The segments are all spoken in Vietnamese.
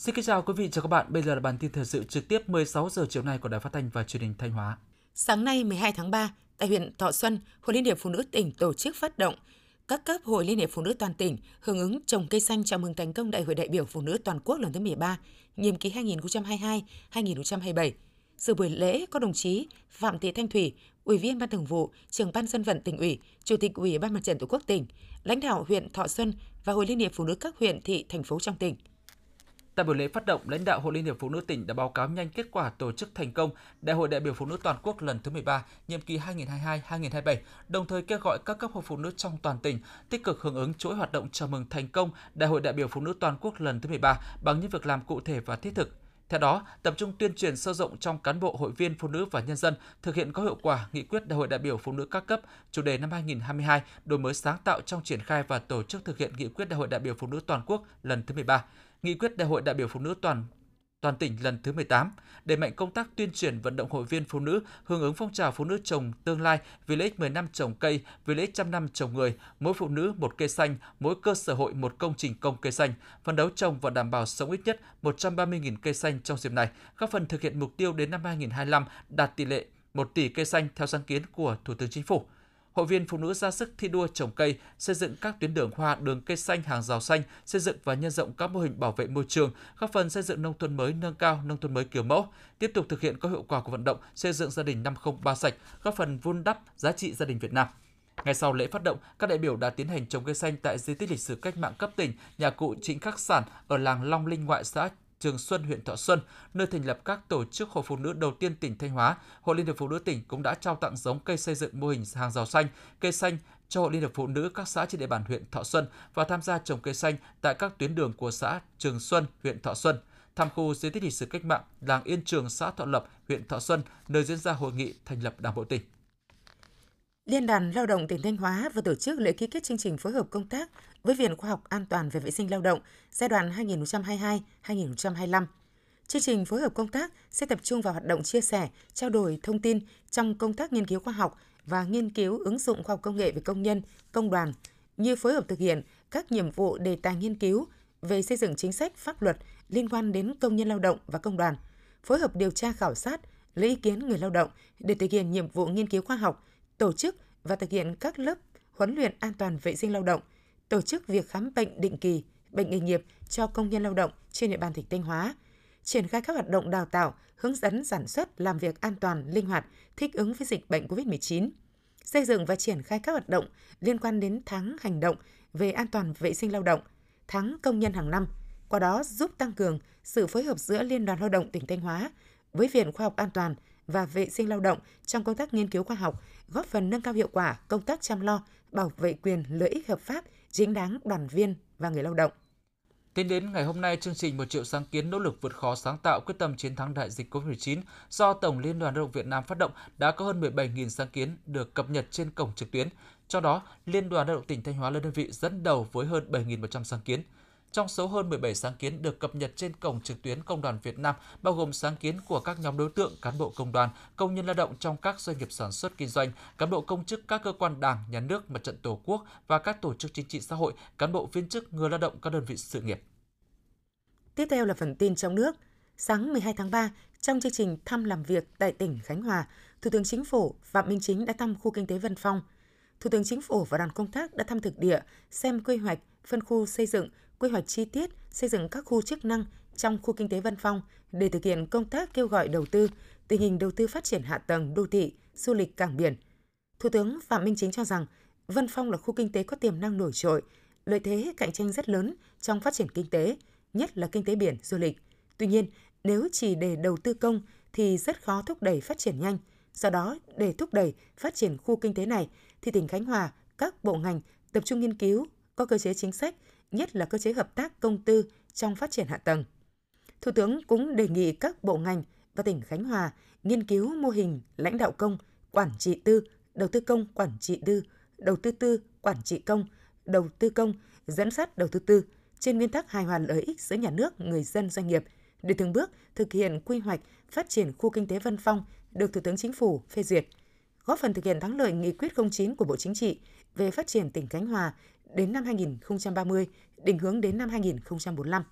Xin kính chào quý vị và các bạn. Bây giờ là bản tin thời sự trực tiếp 16 giờ chiều nay của Đài Phát thanh và Truyền hình Thanh Hóa. Sáng nay 12 tháng 3, tại huyện Thọ Xuân, Hội Liên hiệp Phụ nữ tỉnh tổ chức phát động các cấp Hội Liên hiệp Phụ nữ toàn tỉnh hưởng ứng trồng cây xanh chào mừng thành công Đại hội đại biểu Phụ nữ toàn quốc lần thứ 13, nhiệm kỳ 2022-2027. Dự buổi lễ có đồng chí Phạm Thị Thanh Thủy, Ủy viên Ban Thường vụ, Trưởng ban dân vận tỉnh ủy, Chủ tịch Ủy ban Mặt trận Tổ quốc tỉnh, lãnh đạo huyện Thọ Xuân và Hội Liên hiệp Phụ nữ các huyện, thị, thành phố trong tỉnh. Tại buổi lễ phát động, lãnh đạo Hội Liên hiệp Phụ nữ tỉnh đã báo cáo nhanh kết quả tổ chức thành công Đại hội đại biểu phụ nữ toàn quốc lần thứ 13, nhiệm kỳ 2022-2027, đồng thời kêu gọi các cấp hội phụ nữ trong toàn tỉnh tích cực hưởng ứng chuỗi hoạt động chào mừng thành công Đại hội đại biểu phụ nữ toàn quốc lần thứ 13 bằng những việc làm cụ thể và thiết thực, theo đó, tập trung tuyên truyền sâu rộng trong cán bộ, hội viên, phụ nữ và nhân dân thực hiện có hiệu quả nghị quyết Đại hội đại biểu phụ nữ các cấp chủ đề năm 2022 đổi mới sáng tạo trong triển khai và tổ chức thực hiện nghị quyết Đại hội đại biểu phụ nữ toàn quốc lần thứ 13 nghị quyết Đại hội đại biểu phụ nữ toàn toàn tỉnh lần thứ 18, đẩy mạnh công tác tuyên truyền vận động hội viên phụ nữ hưởng ứng phong trào phụ nữ trồng tương lai vì lợi ích 10 năm trồng cây, vì lợi ích trăm năm trồng người, mỗi phụ nữ một cây xanh, mỗi cơ sở hội một công trình công cây xanh, phấn đấu trồng và đảm bảo sống ít nhất 130.000 cây xanh trong dịp này, góp phần thực hiện mục tiêu đến năm 2025 đạt tỷ lệ 1 tỷ cây xanh theo sáng kiến của Thủ tướng Chính phủ hội viên phụ nữ ra sức thi đua trồng cây, xây dựng các tuyến đường hoa, đường cây xanh, hàng rào xanh, xây dựng và nhân rộng các mô hình bảo vệ môi trường, góp phần xây dựng nông thôn mới nâng cao, nông thôn mới kiểu mẫu, tiếp tục thực hiện có hiệu quả của vận động xây dựng gia đình 503 sạch, góp phần vun đắp giá trị gia đình Việt Nam. Ngay sau lễ phát động, các đại biểu đã tiến hành trồng cây xanh tại di tích lịch sử cách mạng cấp tỉnh, nhà cụ Trịnh Khắc Sản ở làng Long Linh ngoại xã Trường Xuân, huyện Thọ Xuân, nơi thành lập các tổ chức hội phụ nữ đầu tiên tỉnh Thanh Hóa, Hội Liên hiệp Phụ nữ tỉnh cũng đã trao tặng giống cây xây dựng mô hình hàng rào xanh, cây xanh cho Hội Liên hiệp Phụ nữ các xã trên địa bàn huyện Thọ Xuân và tham gia trồng cây xanh tại các tuyến đường của xã Trường Xuân, huyện Thọ Xuân thăm khu di tích lịch sử cách mạng làng Yên Trường, xã Thọ Lập, huyện Thọ Xuân, nơi diễn ra hội nghị thành lập Đảng bộ tỉnh. Liên đoàn Lao động tỉnh Thanh Hóa vừa tổ chức lễ ký kết chương trình phối hợp công tác với Viện Khoa học An toàn về vệ sinh lao động giai đoạn 2022-2025. Chương trình phối hợp công tác sẽ tập trung vào hoạt động chia sẻ, trao đổi thông tin trong công tác nghiên cứu khoa học và nghiên cứu ứng dụng khoa học công nghệ về công nhân, công đoàn, như phối hợp thực hiện các nhiệm vụ đề tài nghiên cứu về xây dựng chính sách pháp luật liên quan đến công nhân lao động và công đoàn, phối hợp điều tra khảo sát, lấy ý kiến người lao động để thực hiện nhiệm vụ nghiên cứu khoa học, tổ chức và thực hiện các lớp huấn luyện an toàn vệ sinh lao động, tổ chức việc khám bệnh định kỳ, bệnh nghề nghiệp cho công nhân lao động trên địa bàn tỉnh Thanh Hóa, triển khai các hoạt động đào tạo, hướng dẫn sản xuất, làm việc an toàn, linh hoạt, thích ứng với dịch bệnh COVID-19, xây dựng và triển khai các hoạt động liên quan đến tháng hành động về an toàn vệ sinh lao động, tháng công nhân hàng năm, qua đó giúp tăng cường sự phối hợp giữa Liên đoàn Lao động tỉnh Thanh Hóa với Viện Khoa học An toàn và vệ sinh lao động trong công tác nghiên cứu khoa học, góp phần nâng cao hiệu quả công tác chăm lo, bảo vệ quyền lợi ích hợp pháp, chính đáng đoàn viên và người lao động. Tính đến ngày hôm nay, chương trình một triệu sáng kiến nỗ lực vượt khó sáng tạo quyết tâm chiến thắng đại dịch COVID-19 do Tổng Liên đoàn Lao động Việt Nam phát động đã có hơn 17.000 sáng kiến được cập nhật trên cổng trực tuyến. Trong đó, Liên đoàn Lao động tỉnh Thanh Hóa là đơn vị dẫn đầu với hơn 7.100 sáng kiến. Trong số hơn 17 sáng kiến được cập nhật trên cổng trực tuyến Công đoàn Việt Nam, bao gồm sáng kiến của các nhóm đối tượng cán bộ công đoàn, công nhân lao động trong các doanh nghiệp sản xuất kinh doanh, cán bộ công chức các cơ quan đảng, nhà nước, mặt trận tổ quốc và các tổ chức chính trị xã hội, cán bộ viên chức, người lao động các đơn vị sự nghiệp. Tiếp theo là phần tin trong nước. Sáng 12 tháng 3, trong chương trình thăm làm việc tại tỉnh Khánh Hòa, Thủ tướng Chính phủ Phạm Minh Chính đã thăm khu kinh tế Vân Phong. Thủ tướng Chính phủ và đoàn công tác đã thăm thực địa, xem quy hoạch, phân khu xây dựng, quy hoạch chi tiết xây dựng các khu chức năng trong khu kinh tế Vân Phong để thực hiện công tác kêu gọi đầu tư, tình hình đầu tư phát triển hạ tầng đô thị, du lịch cảng biển. Thủ tướng Phạm Minh Chính cho rằng Vân Phong là khu kinh tế có tiềm năng nổi trội, lợi thế cạnh tranh rất lớn trong phát triển kinh tế, nhất là kinh tế biển, du lịch. Tuy nhiên, nếu chỉ để đầu tư công thì rất khó thúc đẩy phát triển nhanh. Do đó, để thúc đẩy phát triển khu kinh tế này thì tỉnh Khánh Hòa, các bộ ngành tập trung nghiên cứu, có cơ chế chính sách nhất là cơ chế hợp tác công tư trong phát triển hạ tầng. Thủ tướng cũng đề nghị các bộ ngành và tỉnh Khánh Hòa nghiên cứu mô hình lãnh đạo công, quản trị tư, đầu tư công, quản trị tư, đầu tư tư, quản trị công, đầu tư công, dẫn dắt đầu tư tư trên nguyên tắc hài hòa lợi ích giữa nhà nước, người dân, doanh nghiệp để từng bước thực hiện quy hoạch phát triển khu kinh tế Vân Phong được Thủ tướng Chính phủ phê duyệt, góp phần thực hiện thắng lợi nghị quyết 09 của Bộ Chính trị về phát triển tỉnh Khánh Hòa đến năm 2030, định hướng đến năm 2045.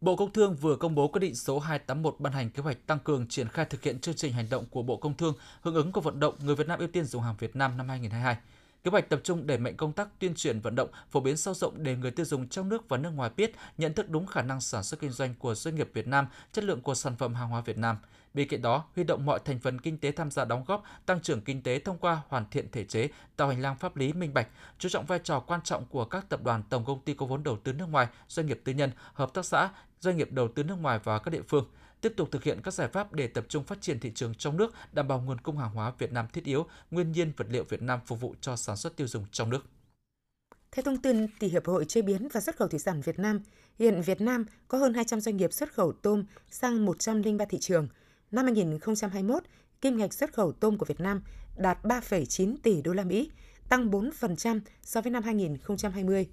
Bộ Công Thương vừa công bố quyết định số 281 ban hành kế hoạch tăng cường triển khai thực hiện chương trình hành động của Bộ Công Thương hưởng ứng cuộc vận động người Việt Nam ưu tiên dùng hàng Việt Nam năm 2022. Kế hoạch tập trung đẩy mạnh công tác tuyên truyền vận động, phổ biến sâu rộng để người tiêu dùng trong nước và nước ngoài biết, nhận thức đúng khả năng sản xuất kinh doanh của doanh nghiệp Việt Nam, chất lượng của sản phẩm hàng hóa Việt Nam. Bên cạnh đó, huy động mọi thành phần kinh tế tham gia đóng góp tăng trưởng kinh tế thông qua hoàn thiện thể chế, tạo hành lang pháp lý minh bạch, chú trọng vai trò quan trọng của các tập đoàn tổng công ty có vốn đầu tư nước ngoài, doanh nghiệp tư nhân, hợp tác xã, doanh nghiệp đầu tư nước ngoài và các địa phương tiếp tục thực hiện các giải pháp để tập trung phát triển thị trường trong nước, đảm bảo nguồn cung hàng hóa Việt Nam thiết yếu, nguyên nhiên vật liệu Việt Nam phục vụ cho sản xuất tiêu dùng trong nước. Theo thông tin từ Hiệp hội Chế biến và Xuất khẩu Thủy sản Việt Nam, hiện Việt Nam có hơn 200 doanh nghiệp xuất khẩu tôm sang 103 thị trường. Năm 2021, kim ngạch xuất khẩu tôm của Việt Nam đạt 3,9 tỷ đô la Mỹ, tăng 4% so với năm 2020.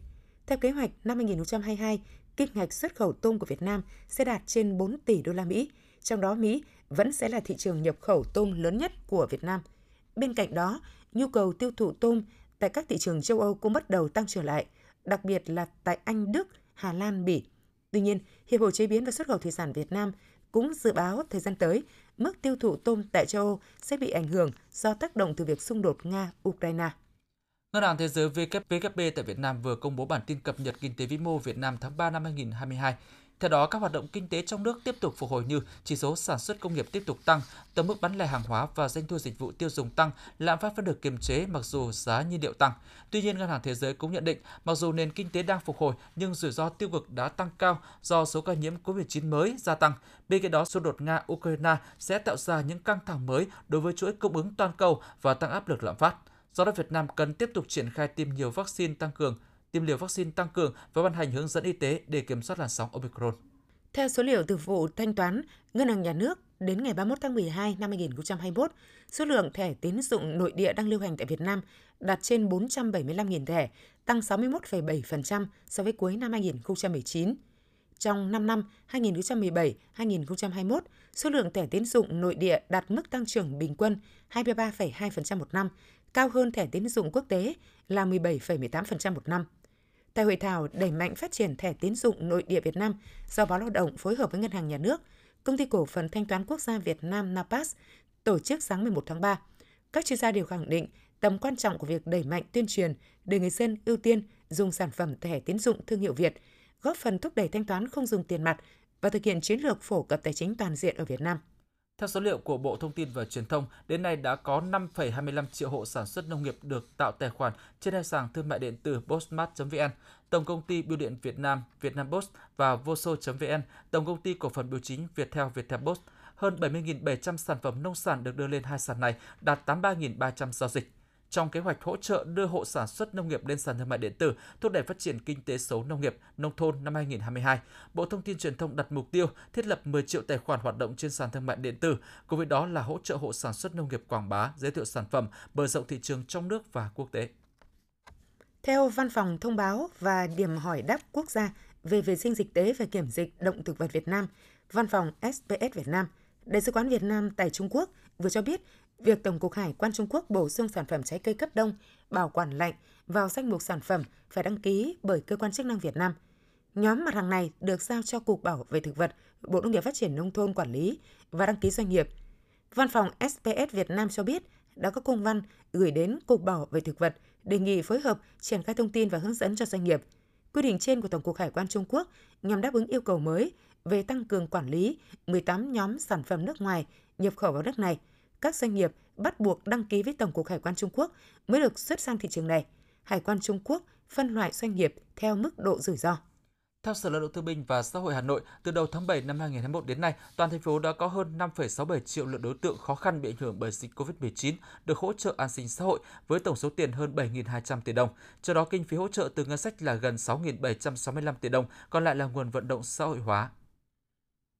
Theo kế hoạch, năm 2022, kim ngạch xuất khẩu tôm của Việt Nam sẽ đạt trên 4 tỷ đô la Mỹ, trong đó Mỹ vẫn sẽ là thị trường nhập khẩu tôm lớn nhất của Việt Nam. Bên cạnh đó, nhu cầu tiêu thụ tôm tại các thị trường châu Âu cũng bắt đầu tăng trở lại, đặc biệt là tại Anh, Đức, Hà Lan, Bỉ. Tuy nhiên, Hiệp hội Chế biến và Xuất khẩu Thủy sản Việt Nam cũng dự báo thời gian tới, mức tiêu thụ tôm tại châu Âu sẽ bị ảnh hưởng do tác động từ việc xung đột Nga-Ukraine. Ngân hàng Thế giới WFP tại Việt Nam vừa công bố bản tin cập nhật kinh tế vĩ mô Việt Nam tháng 3 năm 2022. Theo đó, các hoạt động kinh tế trong nước tiếp tục phục hồi như chỉ số sản xuất công nghiệp tiếp tục tăng, tổng mức bán lẻ hàng hóa và doanh thu dịch vụ tiêu dùng tăng, lạm phát vẫn được kiềm chế mặc dù giá nhiên liệu tăng. Tuy nhiên, Ngân hàng Thế giới cũng nhận định, mặc dù nền kinh tế đang phục hồi nhưng rủi ro tiêu cực đã tăng cao do số ca nhiễm COVID-19 mới gia tăng. Bên cạnh đó, xung đột Nga-Ukraine sẽ tạo ra những căng thẳng mới đối với chuỗi cung ứng toàn cầu và tăng áp lực lạm phát. Do đó Việt Nam cần tiếp tục triển khai tiêm nhiều vaccine tăng cường, tiêm liều vaccine tăng cường và ban hành hướng dẫn y tế để kiểm soát làn sóng Omicron. Theo số liệu từ vụ thanh toán Ngân hàng Nhà nước đến ngày 31 tháng 12 năm 2021, số lượng thẻ tín dụng nội địa đang lưu hành tại Việt Nam đạt trên 475.000 thẻ, tăng 61,7% so với cuối năm 2019. Trong 5 năm 2017-2021, số lượng thẻ tín dụng nội địa đạt mức tăng trưởng bình quân 23,2% một năm, cao hơn thẻ tín dụng quốc tế là 17,18% một năm. Tại hội thảo đẩy mạnh phát triển thẻ tín dụng nội địa Việt Nam do Báo Lao động phối hợp với Ngân hàng Nhà nước, Công ty cổ phần thanh toán quốc gia Việt Nam Napas tổ chức sáng 11 tháng 3. Các chuyên gia đều khẳng định tầm quan trọng của việc đẩy mạnh tuyên truyền để người dân ưu tiên dùng sản phẩm thẻ tín dụng thương hiệu Việt, góp phần thúc đẩy thanh toán không dùng tiền mặt và thực hiện chiến lược phổ cập tài chính toàn diện ở Việt Nam. Theo số liệu của Bộ Thông tin và Truyền thông, đến nay đã có 5,25 triệu hộ sản xuất nông nghiệp được tạo tài khoản trên hai sàn thương mại điện tử postmart.vn, Tổng công ty Bưu điện Việt Nam, Vietnam Post và Voso.vn, Tổng công ty cổ phần bưu chính Viettel Viettel Post. Hơn 70.700 sản phẩm nông sản được đưa lên hai sàn này, đạt 83.300 giao dịch trong kế hoạch hỗ trợ đưa hộ sản xuất nông nghiệp lên sàn thương mại điện tử, thúc đẩy phát triển kinh tế số nông nghiệp, nông thôn năm 2022, Bộ Thông tin Truyền thông đặt mục tiêu thiết lập 10 triệu tài khoản hoạt động trên sàn thương mại điện tử, cùng với đó là hỗ trợ hộ sản xuất nông nghiệp quảng bá, giới thiệu sản phẩm, mở rộng thị trường trong nước và quốc tế. Theo Văn phòng Thông báo và Điểm hỏi đáp quốc gia về vệ sinh dịch tế và kiểm dịch động thực vật Việt Nam, Văn phòng SPS Việt Nam, Đại sứ quán Việt Nam tại Trung Quốc vừa cho biết việc Tổng cục Hải quan Trung Quốc bổ sung sản phẩm trái cây cấp đông, bảo quản lạnh vào danh mục sản phẩm phải đăng ký bởi cơ quan chức năng Việt Nam. Nhóm mặt hàng này được giao cho Cục Bảo vệ Thực vật, Bộ Nông nghiệp Phát triển Nông thôn quản lý và đăng ký doanh nghiệp. Văn phòng SPS Việt Nam cho biết đã có công văn gửi đến Cục Bảo vệ Thực vật đề nghị phối hợp triển khai thông tin và hướng dẫn cho doanh nghiệp. Quy định trên của Tổng cục Hải quan Trung Quốc nhằm đáp ứng yêu cầu mới về tăng cường quản lý 18 nhóm sản phẩm nước ngoài nhập khẩu vào nước này – các doanh nghiệp bắt buộc đăng ký với Tổng cục Hải quan Trung Quốc mới được xuất sang thị trường này. Hải quan Trung Quốc phân loại doanh nghiệp theo mức độ rủi ro. Theo Sở Lao động Thương binh và Xã hội Hà Nội, từ đầu tháng 7 năm 2021 đến nay, toàn thành phố đã có hơn 5,67 triệu lượt đối tượng khó khăn bị ảnh hưởng bởi dịch COVID-19 được hỗ trợ an sinh xã hội với tổng số tiền hơn 7.200 tỷ đồng. Trong đó, kinh phí hỗ trợ từ ngân sách là gần 6.765 tỷ đồng, còn lại là nguồn vận động xã hội hóa.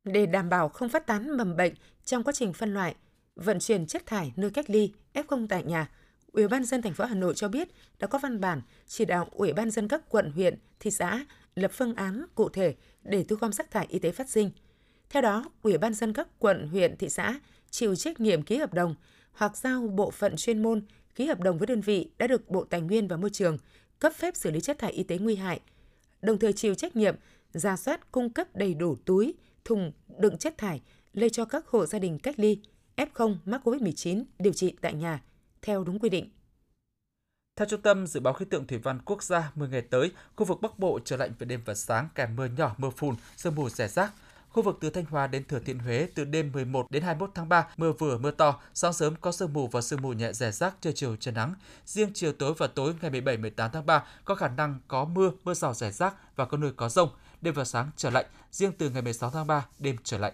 Để đảm bảo không phát tán mầm bệnh trong quá trình phân loại, vận chuyển chất thải nơi cách ly F0 tại nhà, Ủy ban dân thành phố Hà Nội cho biết đã có văn bản chỉ đạo Ủy ban dân các quận, huyện, thị xã lập phương án cụ thể để thu gom rác thải y tế phát sinh. Theo đó, Ủy ban dân các quận, huyện, thị xã chịu trách nhiệm ký hợp đồng hoặc giao bộ phận chuyên môn ký hợp đồng với đơn vị đã được Bộ Tài nguyên và Môi trường cấp phép xử lý chất thải y tế nguy hại, đồng thời chịu trách nhiệm ra soát cung cấp đầy đủ túi, thùng đựng chất thải lây cho các hộ gia đình cách ly, F0 mắc COVID-19 điều trị tại nhà theo đúng quy định. Theo Trung tâm Dự báo Khí tượng Thủy văn Quốc gia, 10 ngày tới, khu vực Bắc Bộ trở lạnh về đêm và sáng kèm mưa nhỏ, mưa phùn, sương mù rải rác. Khu vực từ Thanh Hóa đến Thừa Thiên Huế từ đêm 11 đến 21 tháng 3, mưa vừa mưa to, sáng sớm có sương mù và sương mù nhẹ rải rác, trưa chiều trời nắng. Riêng chiều tối và tối ngày 17 18 tháng 3 có khả năng có mưa, mưa rào rải rác và có nơi có rông. Đêm và sáng trở lạnh, riêng từ ngày 16 tháng 3 đêm trở lạnh.